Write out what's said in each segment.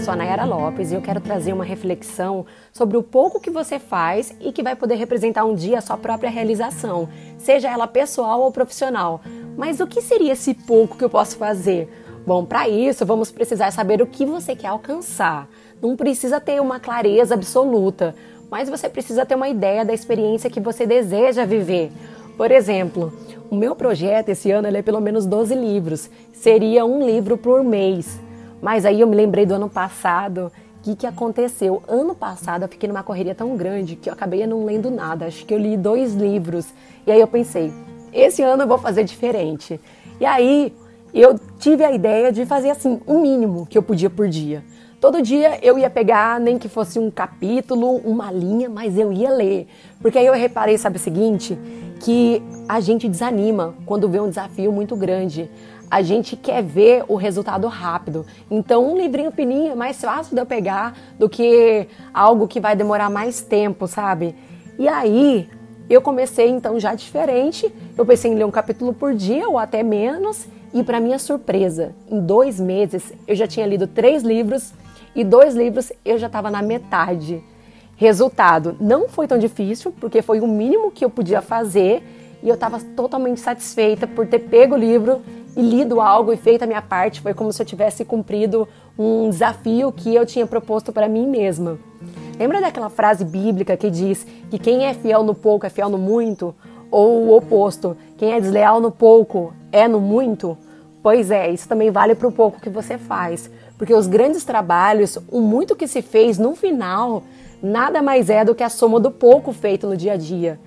sou a Nayara Lopes e eu quero trazer uma reflexão sobre o pouco que você faz e que vai poder representar um dia a sua própria realização, seja ela pessoal ou profissional. Mas o que seria esse pouco que eu posso fazer? Bom, para isso vamos precisar saber o que você quer alcançar. Não precisa ter uma clareza absoluta, mas você precisa ter uma ideia da experiência que você deseja viver. Por exemplo, o meu projeto esse ano é pelo menos 12 livros. Seria um livro por mês. Mas aí eu me lembrei do ano passado. O que, que aconteceu? Ano passado eu fiquei numa correria tão grande que eu acabei não lendo nada. Acho que eu li dois livros. E aí eu pensei, esse ano eu vou fazer diferente. E aí eu tive a ideia de fazer assim, o um mínimo que eu podia por dia. Todo dia eu ia pegar, nem que fosse um capítulo, uma linha, mas eu ia ler. Porque aí eu reparei, sabe o seguinte? Que a gente desanima quando vê um desafio muito grande a gente quer ver o resultado rápido. Então, um livrinho fininho é mais fácil de eu pegar do que algo que vai demorar mais tempo, sabe? E aí, eu comecei então já diferente. Eu pensei em ler um capítulo por dia ou até menos. E, para minha surpresa, em dois meses eu já tinha lido três livros e dois livros eu já estava na metade. Resultado, não foi tão difícil, porque foi o mínimo que eu podia fazer e eu estava totalmente satisfeita por ter pego o livro e lido algo e feito a minha parte. Foi como se eu tivesse cumprido um desafio que eu tinha proposto para mim mesma. Lembra daquela frase bíblica que diz que quem é fiel no pouco é fiel no muito? Ou o oposto, quem é desleal no pouco é no muito? Pois é, isso também vale para o pouco que você faz. Porque os grandes trabalhos, o muito que se fez no final, nada mais é do que a soma do pouco feito no dia a dia.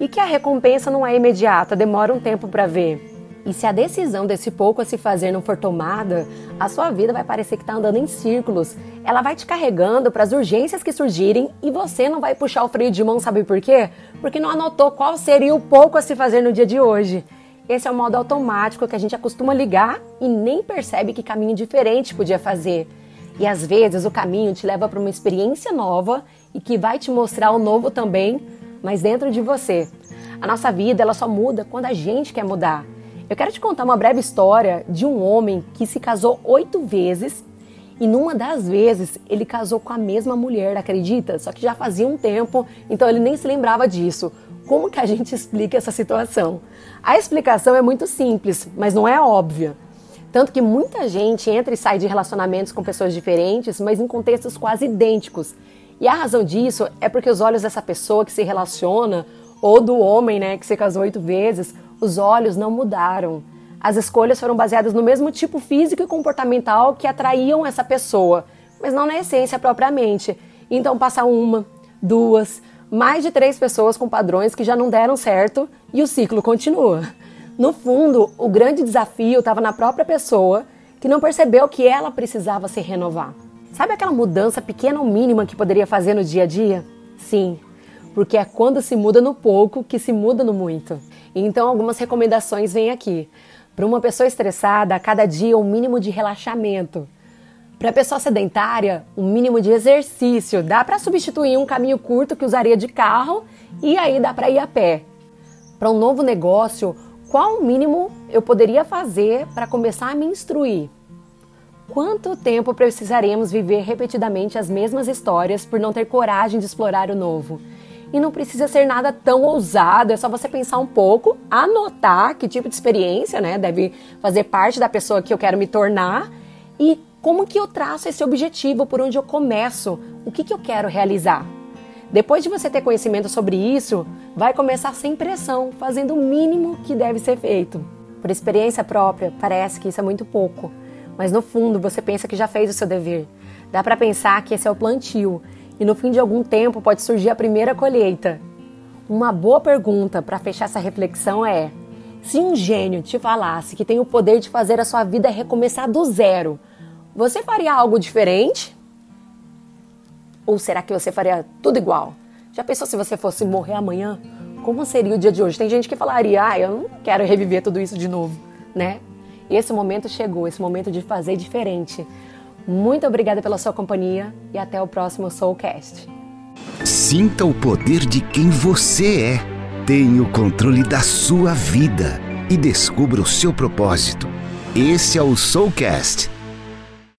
E que a recompensa não é imediata, demora um tempo para ver. E se a decisão desse pouco a se fazer não for tomada, a sua vida vai parecer que está andando em círculos. Ela vai te carregando para as urgências que surgirem e você não vai puxar o freio de mão, sabe por quê? Porque não anotou qual seria o pouco a se fazer no dia de hoje. Esse é o modo automático que a gente acostuma ligar e nem percebe que caminho diferente podia fazer. E às vezes o caminho te leva para uma experiência nova e que vai te mostrar o novo também, mas dentro de você. A nossa vida ela só muda quando a gente quer mudar. Eu quero te contar uma breve história de um homem que se casou oito vezes e numa das vezes ele casou com a mesma mulher, acredita? Só que já fazia um tempo, então ele nem se lembrava disso. Como que a gente explica essa situação? A explicação é muito simples, mas não é óbvia. Tanto que muita gente entra e sai de relacionamentos com pessoas diferentes, mas em contextos quase idênticos. E a razão disso é porque os olhos dessa pessoa que se relaciona, ou do homem né, que se casou oito vezes, os olhos não mudaram. As escolhas foram baseadas no mesmo tipo físico e comportamental que atraíam essa pessoa, mas não na essência propriamente. Então passa uma, duas, mais de três pessoas com padrões que já não deram certo e o ciclo continua. No fundo, o grande desafio estava na própria pessoa que não percebeu que ela precisava se renovar. Sabe aquela mudança pequena ou mínima que poderia fazer no dia a dia? Sim, porque é quando se muda no pouco que se muda no muito. Então, algumas recomendações vêm aqui. Para uma pessoa estressada, cada dia um mínimo de relaxamento. Para a pessoa sedentária, um mínimo de exercício. Dá para substituir um caminho curto que usaria de carro e aí dá para ir a pé. Para um novo negócio, qual o mínimo eu poderia fazer para começar a me instruir? Quanto tempo precisaremos viver repetidamente as mesmas histórias por não ter coragem de explorar o novo? E não precisa ser nada tão ousado, é só você pensar um pouco, anotar que tipo de experiência, né, deve fazer parte da pessoa que eu quero me tornar e como que eu traço esse objetivo, por onde eu começo, o que, que eu quero realizar. Depois de você ter conhecimento sobre isso, vai começar sem pressão, fazendo o mínimo que deve ser feito. Por experiência própria, parece que isso é muito pouco, mas no fundo você pensa que já fez o seu dever. Dá para pensar que esse é o plantio e no fim de algum tempo pode surgir a primeira colheita. Uma boa pergunta para fechar essa reflexão é: se um gênio te falasse que tem o poder de fazer a sua vida recomeçar do zero, você faria algo diferente? Ou será que você faria tudo igual? Já pensou se você fosse morrer amanhã? Como seria o dia de hoje? Tem gente que falaria: "Ah, eu não quero reviver tudo isso de novo", né? E esse momento chegou, esse momento de fazer diferente. Muito obrigada pela sua companhia e até o próximo Soulcast. Sinta o poder de quem você é. Tenha o controle da sua vida e descubra o seu propósito. Esse é o Soulcast